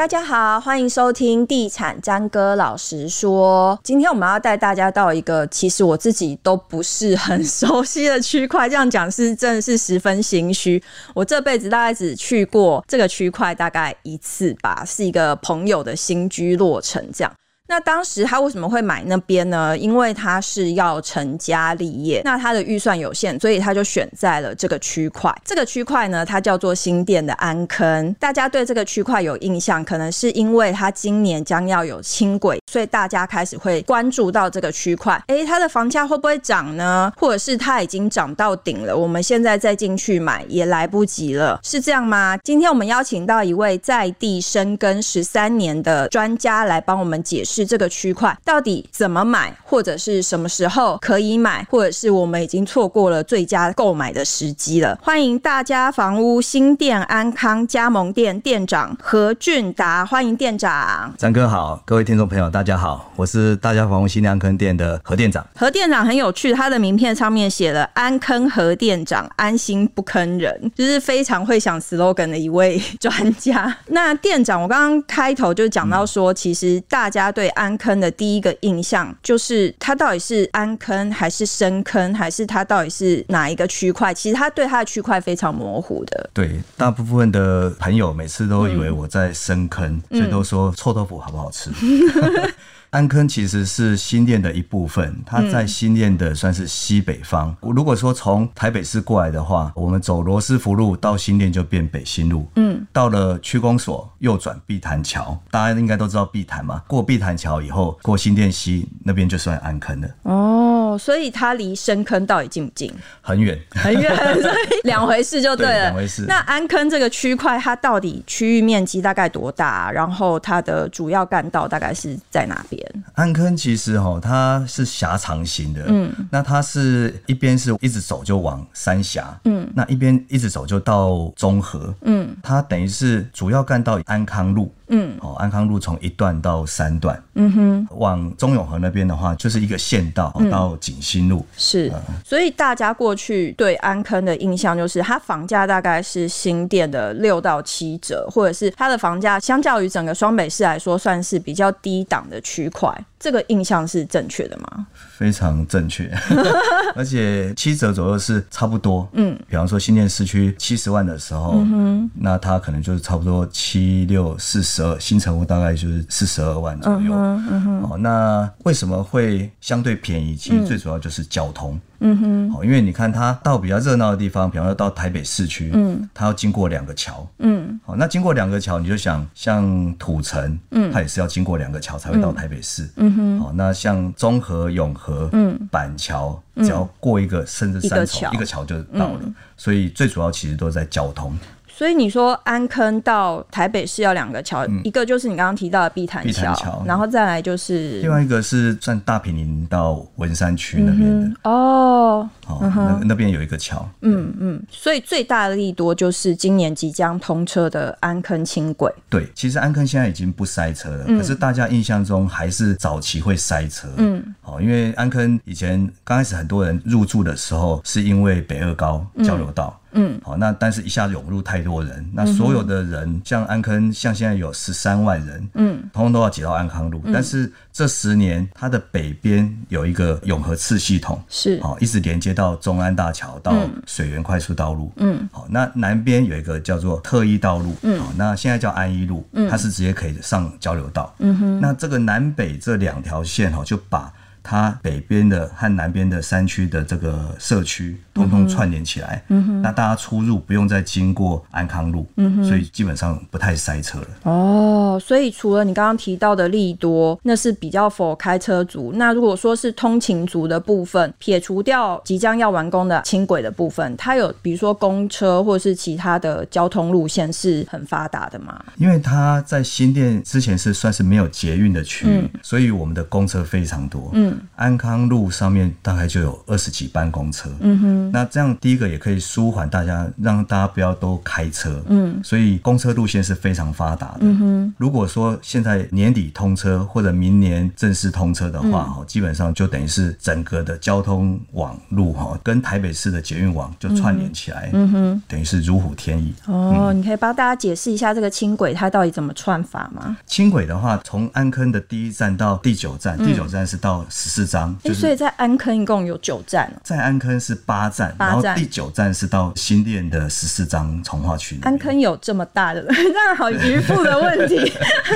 大家好，欢迎收听地产詹哥老实说。今天我们要带大家到一个其实我自己都不是很熟悉的区块，这样讲是真的是十分心虚。我这辈子大概只去过这个区块大概一次吧，是一个朋友的新居落成这样。那当时他为什么会买那边呢？因为他是要成家立业，那他的预算有限，所以他就选在了这个区块。这个区块呢，它叫做新店的安坑。大家对这个区块有印象，可能是因为它今年将要有轻轨，所以大家开始会关注到这个区块。诶，它的房价会不会涨呢？或者是它已经涨到顶了？我们现在再进去买也来不及了，是这样吗？今天我们邀请到一位在地深耕十三年的专家来帮我们解释。这个区块到底怎么买，或者是什么时候可以买，或者是我们已经错过了最佳购买的时机了？欢迎大家房屋新店安康加盟店店长何俊达，欢迎店长。张哥好，各位听众朋友大家好，我是大家房屋新店安坑店的何店长。何店长很有趣，他的名片上面写了“安坑何店长，安心不坑人”，就是非常会想 slogan 的一位专家。那店长，我刚刚开头就讲到说，嗯、其实大家对安坑的第一个印象就是它到底是安坑还是深坑，还是它到底是哪一个区块？其实他对他的区块非常模糊的。对，大部分的朋友每次都以为我在深坑，嗯、所以都说臭豆腐好不好吃？嗯 安坑其实是新店的一部分，它在新店的算是西北方。嗯、如果说从台北市过来的话，我们走罗斯福路到新店就变北新路。嗯，到了区公所右转碧潭桥，大家应该都知道碧潭嘛。过碧潭桥以后，过新店西那边就算安坑了。哦，所以它离深坑到底近不近？很远，很远，所以 两回事就对了。两回事。那安坑这个区块，它到底区域面积大概多大？然后它的主要干道大概是在哪边？安坑其实哈，它是狭长型的，嗯，那它是一边是一直走就往三峡，嗯，那一边一直走就到中和，嗯，它等于是主要干到安康路。嗯，哦，安康路从一段到三段，嗯哼，往中永和那边的话，就是一个县道到景兴路，嗯、是，嗯、所以大家过去对安坑的印象就是，它房价大概是新店的六到七折，或者是它的房价相较于整个双北市来说，算是比较低档的区块，这个印象是正确的吗？非常正确，而且七折左右是差不多，嗯，比方说新店市区七十万的时候，嗯，那它可能就是差不多七六四十二。新城屋大概就是四十二万左右。嗯嗯、哦，那为什么会相对便宜？其实最主要就是交通。嗯哼。好，因为你看它到比较热闹的地方，比方说到台北市区，嗯，它要经过两个桥。嗯。好，那经过两个桥，你就想像土城，嗯，它也是要经过两个桥才会到台北市。嗯哼。好，那像中和、永和、嗯，板桥，只要过一个甚至三重，一个桥就到了。所以最主要其实都在交通。所以你说安坑到台北市要两个桥，嗯、一个就是你刚刚提到的碧潭桥，然后再来就是另外一个是算大平林到文山区那边的、嗯、哦，哦，嗯、那那边有一个桥，嗯嗯，所以最大的利多就是今年即将通车的安坑轻轨。对，其实安坑现在已经不塞车了，嗯、可是大家印象中还是早期会塞车，嗯，哦，因为安坑以前刚开始很多人入住的时候是因为北二高交流道。嗯。嗯，好，那但是一下子涌入太多人，那所有的人，嗯、像安坑，像现在有十三万人，嗯，通通都要挤到安康路。嗯、但是这十年，它的北边有一个永和次系统，是，好，一直连接到中安大桥到水源快速道路，嗯，好，那南边有一个叫做特一道路，嗯，好，那现在叫安一路，嗯，它是直接可以上交流道，嗯哼，那这个南北这两条线哈，就把。它北边的和南边的山区的这个社区，通通串联起来，嗯哼，那大家出入不用再经过安康路，嗯哼，所以基本上不太塞车了。哦，所以除了你刚刚提到的利多，那是比较 for 开车族。那如果说是通勤族的部分，撇除掉即将要完工的轻轨的部分，它有比如说公车或是其他的交通路线是很发达的吗？因为它在新店之前是算是没有捷运的区域，嗯，所以我们的公车非常多，嗯。嗯，安康路上面大概就有二十几班公车，嗯哼，那这样第一个也可以舒缓大家，让大家不要都开车，嗯，所以公车路线是非常发达的，嗯哼。如果说现在年底通车或者明年正式通车的话，哈、嗯，基本上就等于是整个的交通网路哈，跟台北市的捷运网就串联起来，嗯哼，等于是如虎添翼。哦，嗯、你可以帮大家解释一下这个轻轨它到底怎么串法吗？轻轨的话，从安坑的第一站到第九站，嗯、第九站是到十四张，哎、就是欸，所以在安坑一共有九站，在安坑是八站，站，然后第九站是到新店的十四张从化区。安坑有这么大的，那好渔夫的问题。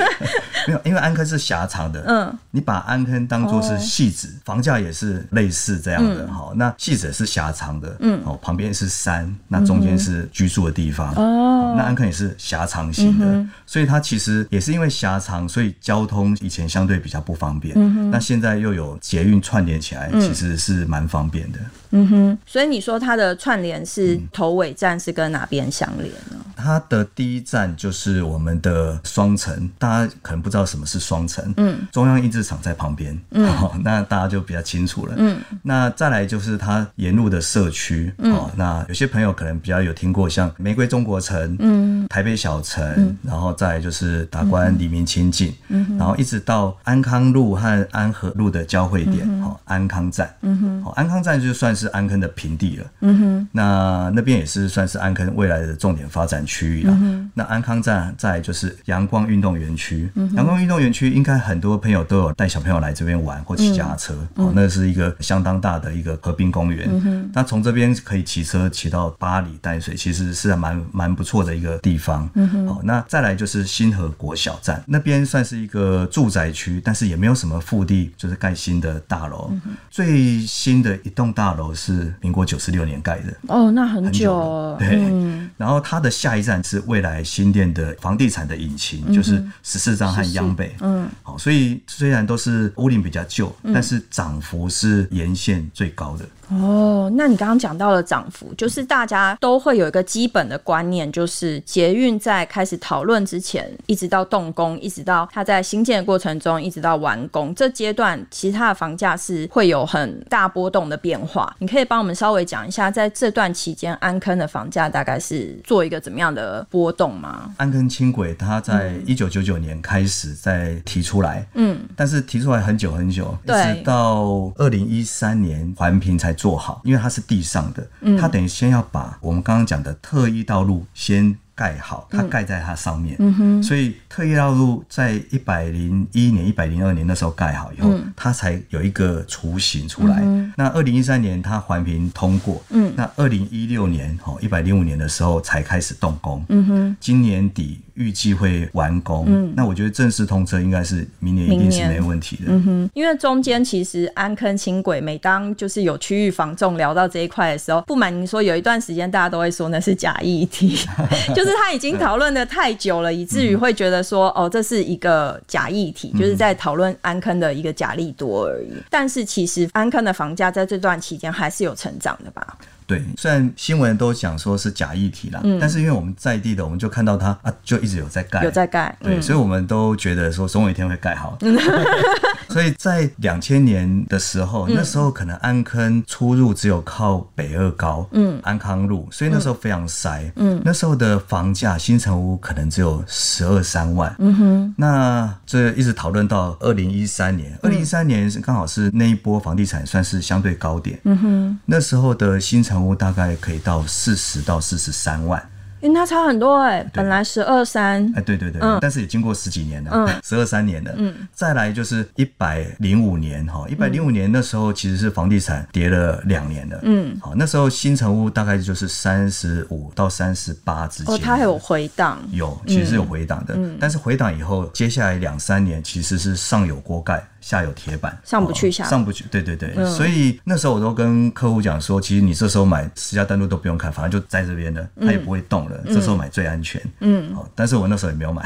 没有，因为安坑是狭长的，嗯，你把安坑当做是戏子，哦、房价也是类似这样的，好、嗯，那戏子是狭长的，嗯，哦，旁边是山，那中间是居住的地方，哦，那安坑也是狭长型的，嗯、所以它其实也是因为狭长，所以交通以前相对比较不方便，嗯，那现在又有捷运串联起来，其实是蛮方便的。嗯哼，所以你说它的串联是头尾站是跟哪边相连呢？它的第一站就是我们的双城，大家可能不知道什么是双城，嗯，中央印制厂在旁边，嗯，那大家就比较清楚了，嗯，那再来就是它沿路的社区，哦，那有些朋友可能比较有听过像玫瑰中国城，嗯，台北小城，然后再来就是达官黎明清境，嗯，然后一直到安康路和安和路的交汇点，哦，安康站，嗯哼，哦安康站就算是。安坑的平地了，嗯哼，那那边也是算是安坑未来的重点发展区域了。嗯、那安康站在就是阳光运动园区，阳、嗯、哼光运动园区应该很多朋友都有带小朋友来这边玩或骑脚踏车，嗯、哦，那是一个相当大的一个河滨公园。嗯、那从这边可以骑车骑到巴黎淡水，其实是蛮蛮不错的一个地方。嗯哼，好，那再来就是新河国小站那边算是一个住宅区，但是也没有什么腹地，就是盖新的大楼。嗯、最新的一栋大楼。是民国九十六年盖的哦，那很久了。对，嗯、然后它的下一站是未来新店的房地产的引擎，嗯、就是十四张和央北。嗯，好，所以虽然都是屋龄比较旧，嗯、但是涨幅是沿线最高的。哦，那你刚刚讲到了涨幅，就是大家都会有一个基本的观念，就是捷运在开始讨论之前，一直到动工，一直到它在新建的过程中，一直到完工这阶段，其实它的房价是会有很大波动的变化。你可以帮我们稍微讲一下，在这段期间，安坑的房价大概是做一个怎么样的波动吗？安坑轻轨它在一九九九年开始在提出来，嗯，但是提出来很久很久，对，一直到二零一三年环评才。做好，因为它是地上的，它等于先要把我们刚刚讲的特一道路先盖好，它盖在它上面，嗯哼，所以特意道路在一百零一年、一百零二年那时候盖好以后，它才有一个雏形出来。那二零一三年它环评通过，嗯，那二零一六年哦，一百零五年的时候才开始动工，嗯哼，今年底。预计会完工，嗯，那我觉得正式通车应该是明年，一定是没问题的。嗯哼，因为中间其实安坑轻轨，每当就是有区域防重聊到这一块的时候，不瞒您说，有一段时间大家都会说那是假议题，就是他已经讨论的太久了，以至于会觉得说，哦，这是一个假议题，就是在讨论安坑的一个假利多而已。但是其实安坑的房价在这段期间还是有成长的吧？对，虽然新闻都讲说是假议题啦，嗯、但是因为我们在地的，我们就看到它啊，就一直有在盖，有在盖，对，嗯、所以我们都觉得说总有一天会盖好。所以在两千年的时候，嗯、那时候可能安坑出入只有靠北二高，嗯，安康路，所以那时候非常塞，嗯，那时候的房价新城屋可能只有十二三万，嗯哼，那这一直讨论到二零一三年，二零一三年是刚好是那一波房地产算是相对高点，嗯哼，那时候的新成屋大概可以到四十到四十三万。跟它差很多哎，本来十二三，哎，对对对，但是也经过十几年了，十二三年了，嗯，再来就是一百零五年哈，一百零五年那时候其实是房地产跌了两年了，嗯，好，那时候新城屋大概就是三十五到三十八之间，哦，它还有回档，有，其实是有回档的，嗯。但是回档以后，接下来两三年其实是上有锅盖。下有铁板，上不去下，上不去。对对对，嗯、所以那时候我都跟客户讲说，其实你这时候买私家单路都不用看，反正就在这边的，它也不会动了。嗯、这时候买最安全。嗯，好但是我那时候也没有买。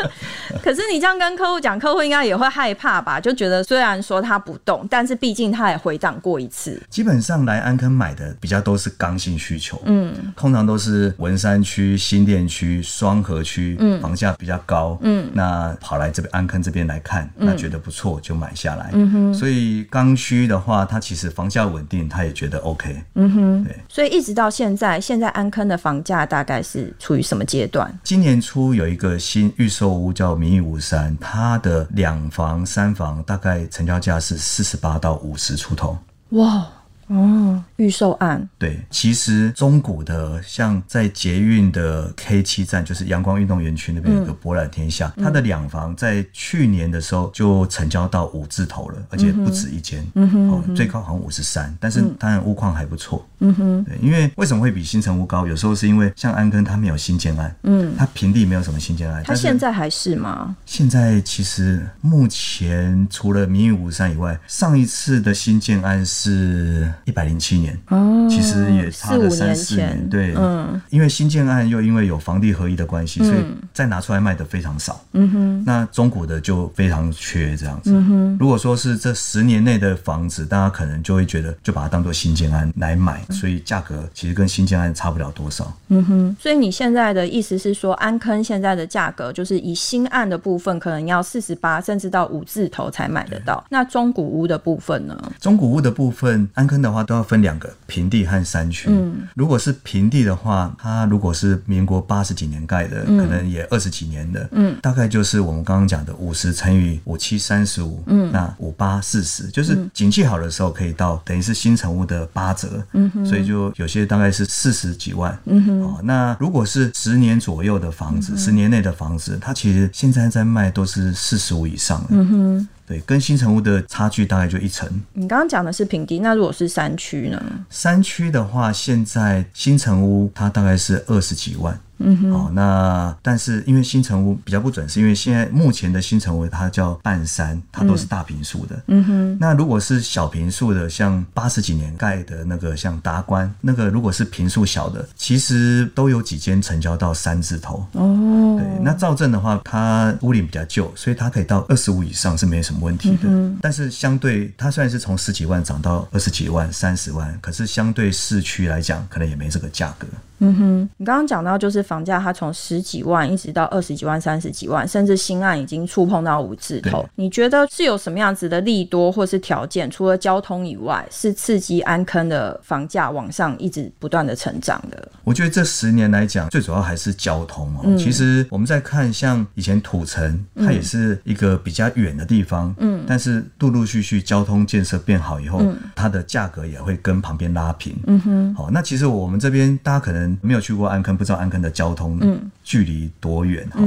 可是你这样跟客户讲，客户应该也会害怕吧？就觉得虽然说他不动，但是毕竟他也回档过一次。基本上来安坑买的比较都是刚性需求，嗯，通常都是文山区、新店区、双河区，嗯，房价比较高，嗯，那跑来这边安坑这边来看，那觉得不错。就买下来。嗯哼，所以刚需的话，他其实房价稳定，他也觉得 OK。嗯哼，对。所以一直到现在，现在安坑的房价大概是处于什么阶段？今年初有一个新预售屋叫明玉五三，它的两房、三房大概成交价是四十八到五十出头。哇！哦，预售案。对，其实中古的像在捷运的 K 七站，就是阳光运动园区那边有个博览天下，嗯、它的两房在去年的时候就成交到五字头了，而且不止一间，嗯哼，哦，最高好像五十三，但是当然屋况还不错，嗯哼，对，因为为什么会比新城屋高？有时候是因为像安根它没有新建案，嗯，它平地没有什么新建案，它现在还是吗？现在其实目前除了明玉五三以外，上一次的新建案是。一百零七年，哦，其实也差了三四年，对，嗯，因为新建案又因为有房地合一的关系，所以再拿出来卖的非常少，嗯哼，那中古的就非常缺这样子，嗯哼，如果说是这十年内的房子，大家可能就会觉得就把它当做新建案来买，所以价格其实跟新建案差不了多少，嗯哼，所以你现在的意思是说，安坑现在的价格就是以新案的部分可能要四十八，甚至到五字头才买得到，那中古屋的部分呢？中古屋的部分，安坑的话都要分两个平地和山区。嗯，如果是平地的话，它如果是民国八十几年盖的，可能也二十几年的，嗯，大概就是我们刚刚讲的五十乘以五七三十五，嗯，那五八四十，就是景气好的时候可以到等于是新成屋的八折，嗯，所以就有些大概是四十几万，嗯哼，哦，那如果是十年左右的房子，十年内的房子，它其实现在在卖都是四十五以上的，嗯哼。对，跟新城屋的差距大概就一层。你刚刚讲的是平地，那如果是山区呢？山区的话，现在新城屋它大概是二十几万。嗯哼，哦，那但是因为新城屋比较不准，是因为现在目前的新城屋它叫半山，它都是大平数的。嗯哼，那如果是小平数的，像八十几年盖的那个，像达官那个，如果是平数小的，其实都有几间成交到三字头。哦，对，那赵镇的话，它屋龄比较旧，所以它可以到二十五以上是没什么问题的。嗯、但是相对它虽然是从十几万涨到二十几万、三十万，可是相对市区来讲，可能也没这个价格。嗯哼，你刚刚讲到就是房价，它从十几万一直到二十几万、三十几万，甚至新案已经触碰到五字头。你觉得是有什么样子的利多或是条件？除了交通以外，是刺激安坑的房价往上一直不断的成长的？我觉得这十年来讲，最主要还是交通哦。嗯、其实我们在看，像以前土城，它也是一个比较远的地方，嗯，但是陆陆续续交通建设变好以后，嗯、它的价格也会跟旁边拉平。嗯哼，好，那其实我们这边大家可能。没有去过安坑，不知道安坑的交通距离多远哈。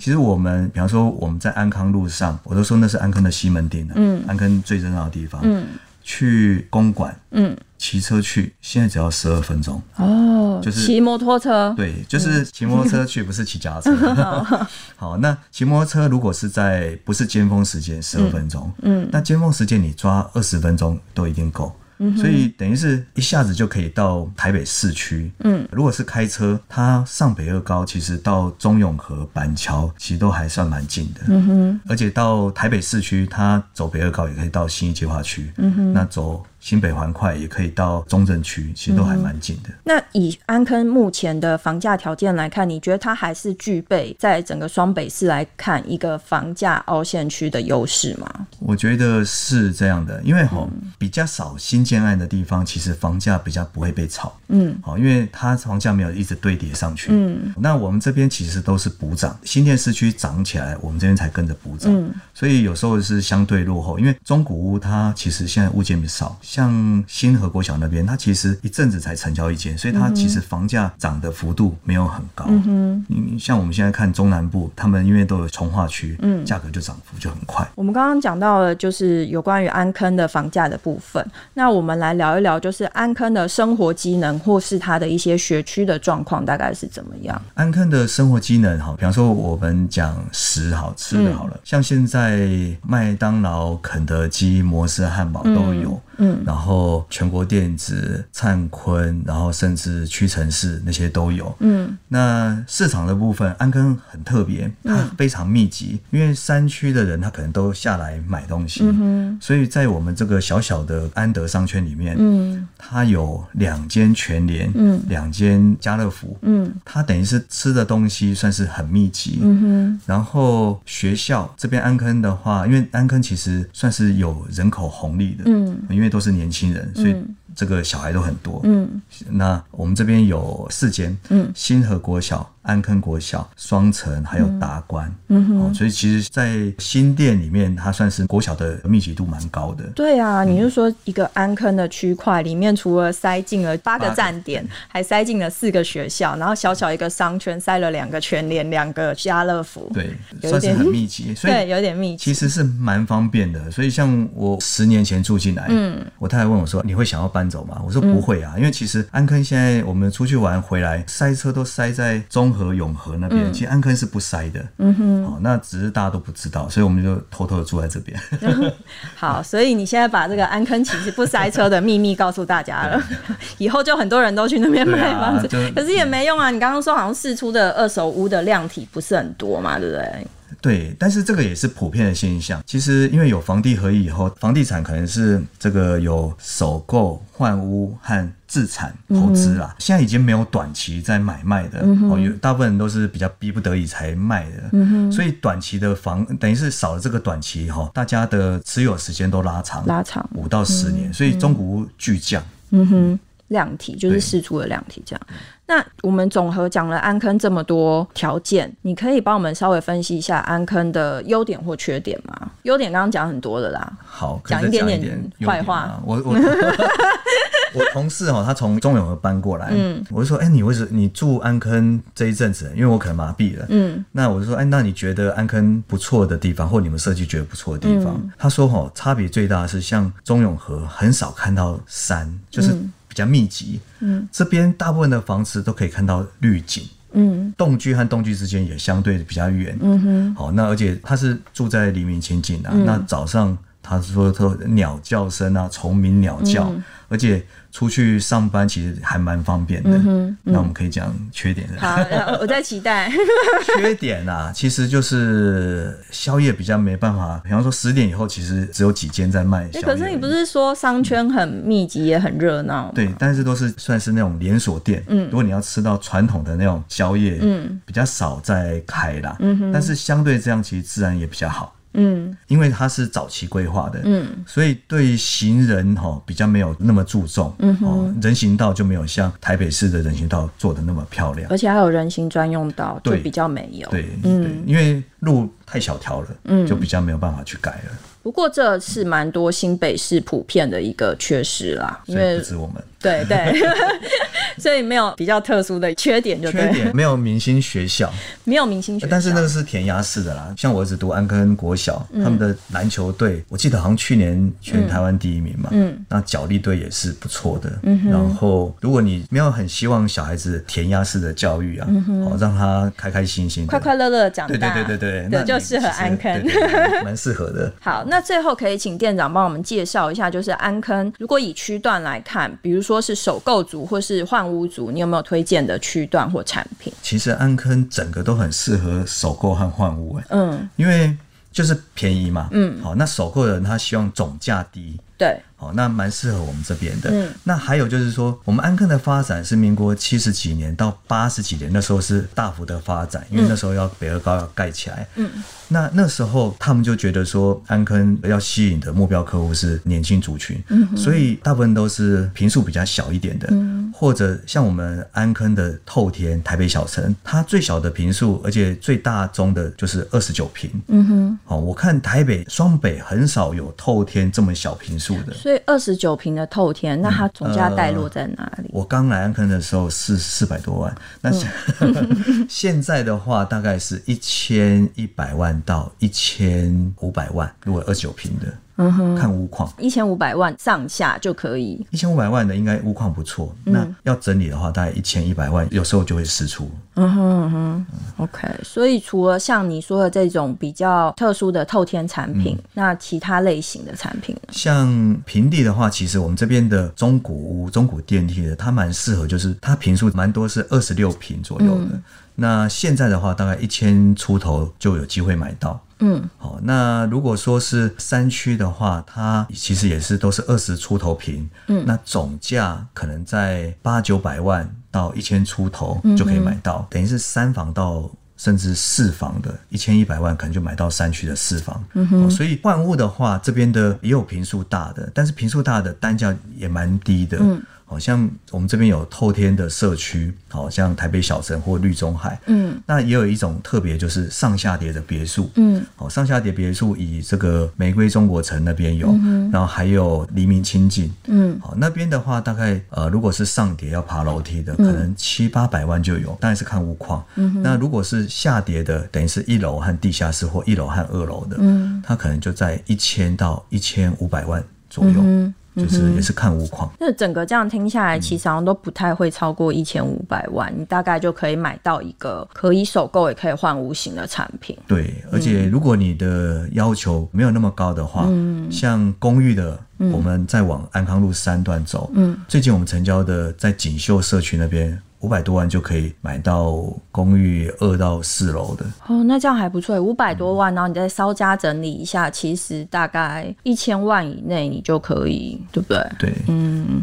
其实我们，比方说我们在安康路上，我都说那是安坑的西门町，嗯，安坑最热闹的地方。嗯，去公馆，嗯，骑车去，现在只要十二分钟。哦，就是骑摩托车。对，就是骑摩托车去，不是骑脚踏车。好，那骑摩托车如果是在不是尖峰时间，十二分钟。嗯，那尖峰时间你抓二十分钟都一定够。所以等于是一下子就可以到台北市区。嗯，如果是开车，它上北二高其实到中永和、板桥其实都还算蛮近的。嗯哼，而且到台北市区，它走北二高也可以到新一计划区。嗯哼，那走。新北环快也可以到中正区，其实都还蛮近的。嗯。那以安坑目前的房价条件来看，你觉得它还是具备在整个双北市来看一个房价凹陷区的优势吗？我觉得是这样的，因为吼比较少新建案的地方，其实房价比较不会被炒。嗯，好，因为它房价没有一直堆叠上去。嗯，那我们这边其实都是补涨，新建市区涨起来，我们这边才跟着补涨。嗯，所以有时候是相对落后，因为中古屋它其实现在物件比较少。像新河国小那边，它其实一阵子才成交一间，所以它其实房价涨的幅度没有很高。嗯像我们现在看中南部，他们因为都有从化区，嗯，价格就涨幅就很快。我们刚刚讲到了就是有关于安坑的房价的部分，那我们来聊一聊，就是安坑的生活机能或是它的一些学区的状况大概是怎么样？安坑的生活机能，哈，比方说我们讲食好吃的好了，嗯、像现在麦当劳、肯德基、摩斯汉堡都有。嗯嗯，然后全国电子、灿坤，然后甚至屈臣氏那些都有，嗯，那市场的部分，安坑很特别，它非常密集，嗯、因为山区的人他可能都下来买东西，嗯，所以在我们这个小小的安德商圈里面，嗯，它有两间全联，嗯，两间家乐福，嗯，它等于是吃的东西算是很密集，嗯哼，然后学校这边安坑的话，因为安坑其实算是有人口红利的，嗯，因为都是年轻人，所以。这个小孩都很多，嗯，那我们这边有四间，嗯，新和国小。安坑国小、双城还有达观，嗯哼、哦，所以其实，在新店里面，它算是国小的密集度蛮高的。对啊，你就说一个安坑的区块里面，除了塞进了八个站点，还塞进了四个学校，然后小小一个商圈塞了两个全联、两个家乐福，对，算是很密集，所以对，有点密集，其实是蛮方便的。所以像我十年前住进来，嗯，我太太问我说：“你会想要搬走吗？”我说：“不会啊，嗯、因为其实安坑现在我们出去玩回来，塞车都塞在中。”和永和那边，嗯、其实安坑是不塞的。嗯哼，好，那只是大家都不知道，所以我们就偷偷的住在这边。好，所以你现在把这个安坑其实不塞车的秘密告诉大家了，以后就很多人都去那边买房子，啊、可是也没用啊。你刚刚说好像试出的二手屋的量体不是很多嘛，对不对？对，但是这个也是普遍的现象。其实因为有房地合一以后，房地产可能是这个有首购、换屋和自产投资啦。嗯、现在已经没有短期在买卖的，嗯、哦，有大部分人都是比较逼不得已才卖的。嗯、所以短期的房等于是少了这个短期哈，大家的持有时间都拉长，拉长五到十年，嗯、所以中古屋巨降。嗯哼，量体就是释出了量体这样。那我们总和讲了安坑这么多条件，你可以帮我们稍微分析一下安坑的优点或缺点吗？优点刚刚讲很多了啦，好，讲一点点坏话。我我 我同事哈，他从中永和搬过来，嗯，我就说，哎、欸，你为什么你住安坑这一阵子？因为我可能麻痹了，嗯，那我就说，哎、欸，那你觉得安坑不错的地方，或你们设计觉得不错的地方？嗯、他说，哈，差别最大的是像中永和很少看到山，就是。嗯比较密集，嗯，这边大部分的房子都可以看到绿景，嗯，动距和动距之间也相对比较远，嗯哼，好，那而且他是住在黎明前景啊，嗯、那早上他说他鸟叫声啊，虫鸣鸟叫，嗯、而且。出去上班其实还蛮方便的，嗯嗯、那我们可以讲缺点的。好，我在期待。缺点啊，其实就是宵夜比较没办法，比方说十点以后，其实只有几间在卖宵夜。可是你不是说商圈很密集也很热闹？对，但是都是算是那种连锁店。嗯，如果你要吃到传统的那种宵夜，嗯，比较少在开啦。嗯哼，但是相对这样，其实自然也比较好。嗯，因为它是早期规划的，嗯，所以对行人哈比较没有那么注重，嗯哼，人行道就没有像台北市的人行道做的那么漂亮，而且还有人行专用道，就比较没有，对，对，对，因为路太小条了，嗯，就比较没有办法去改了。不过这是蛮多新北市普遍的一个缺失啦，因为不止我们。对对，所以没有比较特殊的缺点，就对，缺点没有明星学校，没有明星学校，但是那个是填鸭式的啦。像我儿子读安坑国小，他们的篮球队，我记得好像去年全台湾第一名嘛。嗯，那脚力队也是不错的。嗯，然后如果你没有很希望小孩子填鸭式的教育啊，哦，让他开开心心、快快乐乐长大，对对对对对，那就适合安坑，蛮适合的。好，那最后可以请店长帮我们介绍一下，就是安坑，如果以区段来看，比如说。说是首购族或是换屋族，你有没有推荐的区段或产品？其实安坑整个都很适合首购和换屋，哎，嗯，因为就是便宜嘛，嗯，好，那首购的人他希望总价低，对。哦，那蛮适合我们这边的。嗯，那还有就是说，我们安坑的发展是民国七十几年到八十几年，那时候是大幅的发展，因为那时候要北二高要盖起来。嗯，那那时候他们就觉得说，安坑要吸引的目标客户是年轻族群，嗯，所以大部分都是平数比较小一点的，嗯，或者像我们安坑的透天台北小城，它最小的平数，而且最大宗的就是二十九平。嗯哼，哦，我看台北双北很少有透天这么小平数的。二十九平的透天，那它总价带落在哪里？嗯呃、我刚来安坑的时候是四百多万，那 现在的话大概是一千一百万到一千五百万。如果二十九平的，嗯哼，看屋况，一千五百万上下就可以。一千五百万的应该屋况不错，嗯、那要整理的话，大概一千一百万，有时候就会释出。嗯哼嗯哼，OK。所以除了像你说的这种比较特殊的透天产品，嗯、那其他类型的产品呢？像平地的话，其实我们这边的中古屋、中古电梯的，它蛮适合，就是它平数蛮多，是二十六平左右的。嗯那现在的话，大概一千出头就有机会买到。嗯，好，那如果说是山区的话，它其实也是都是二十出头平。嗯，那总价可能在八九百万到一千出头就可以买到，嗯、等于是三房到甚至四房的，一千一百万可能就买到山区的四房。嗯哼，所以换物的话，这边的也有平数大的，但是平数大的单价也蛮低的。嗯。好像我们这边有透天的社区，好像台北小城或绿中海，嗯，那也有一种特别就是上下叠的别墅，嗯，好，上下叠别墅以这个玫瑰中国城那边有，嗯、然后还有黎明清境，嗯，好，那边的话大概呃如果是上叠要爬楼梯的，可能七八百万就有，当然是看屋况，嗯，那如果是下叠的，等于是一楼和地下室或一楼和二楼的，嗯，它可能就在一千到一千五百万左右。嗯就是也是看屋况，那整个这样听下来，其实好像都不太会超过一千五百万，嗯、你大概就可以买到一个可以首购也可以换屋型的产品。对，而且如果你的要求没有那么高的话，嗯、像公寓的，我们再往安康路三段走，嗯，最近我们成交的在锦绣社区那边。五百多万就可以买到公寓二到四楼的哦，那这样还不错。五百多万，然后你再稍加整理一下，其实大概一千万以内你就可以，对不对？对，嗯。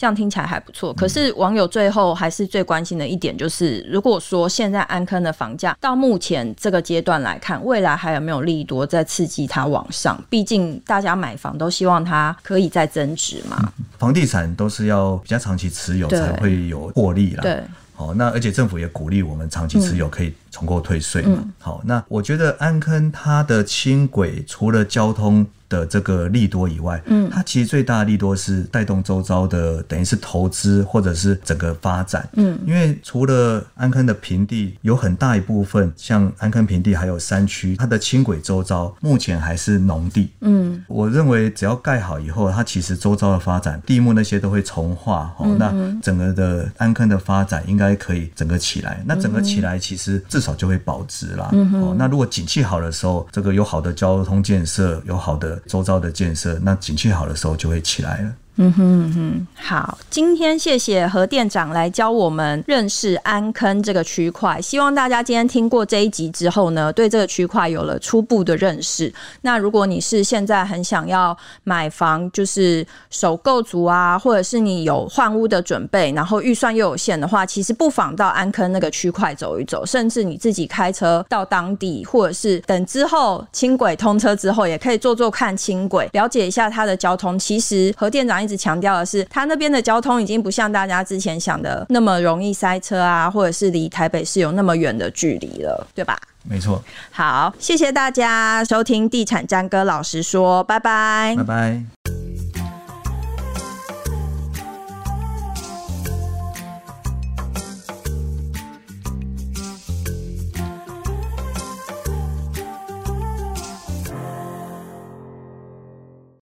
这样听起来还不错，可是网友最后还是最关心的一点就是，如果说现在安坑的房价到目前这个阶段来看，未来还有没有利多在刺激它往上？毕竟大家买房都希望它可以再增值嘛。嗯、房地产都是要比较长期持有才会有获利啦。对，好，那而且政府也鼓励我们长期持有可以重购退税嘛。嗯、好，那我觉得安坑它的轻轨除了交通的这个利多以外，嗯，它其实最大的利多是带动周遭的，等于是投资或者是整个发展，嗯，因为除了安坑的平地，有很大一部分像安坑平地还有山区，它的轻轨周遭目前还是农地，嗯，我认为只要盖好以后，它其实周遭的发展，地目那些都会重化，哦，那整个的安坑的发展应该可以整个起来，那整个起来其实至少就会保值啦，嗯，哦，那如果景气好的时候，这个有好的交通建设，有好的周遭的建设，那景气好的时候就会起来了。嗯哼哼，好，今天谢谢何店长来教我们认识安坑这个区块。希望大家今天听过这一集之后呢，对这个区块有了初步的认识。那如果你是现在很想要买房，就是首购族啊，或者是你有换屋的准备，然后预算又有限的话，其实不妨到安坑那个区块走一走，甚至你自己开车到当地，或者是等之后轻轨通车之后，也可以坐坐看轻轨，了解一下它的交通。其实何店长一直强调的是，他那边的交通已经不像大家之前想的那么容易塞车啊，或者是离台北市有那么远的距离了，对吧？没错。好，谢谢大家收听《地产詹哥老实说》，拜拜，拜拜。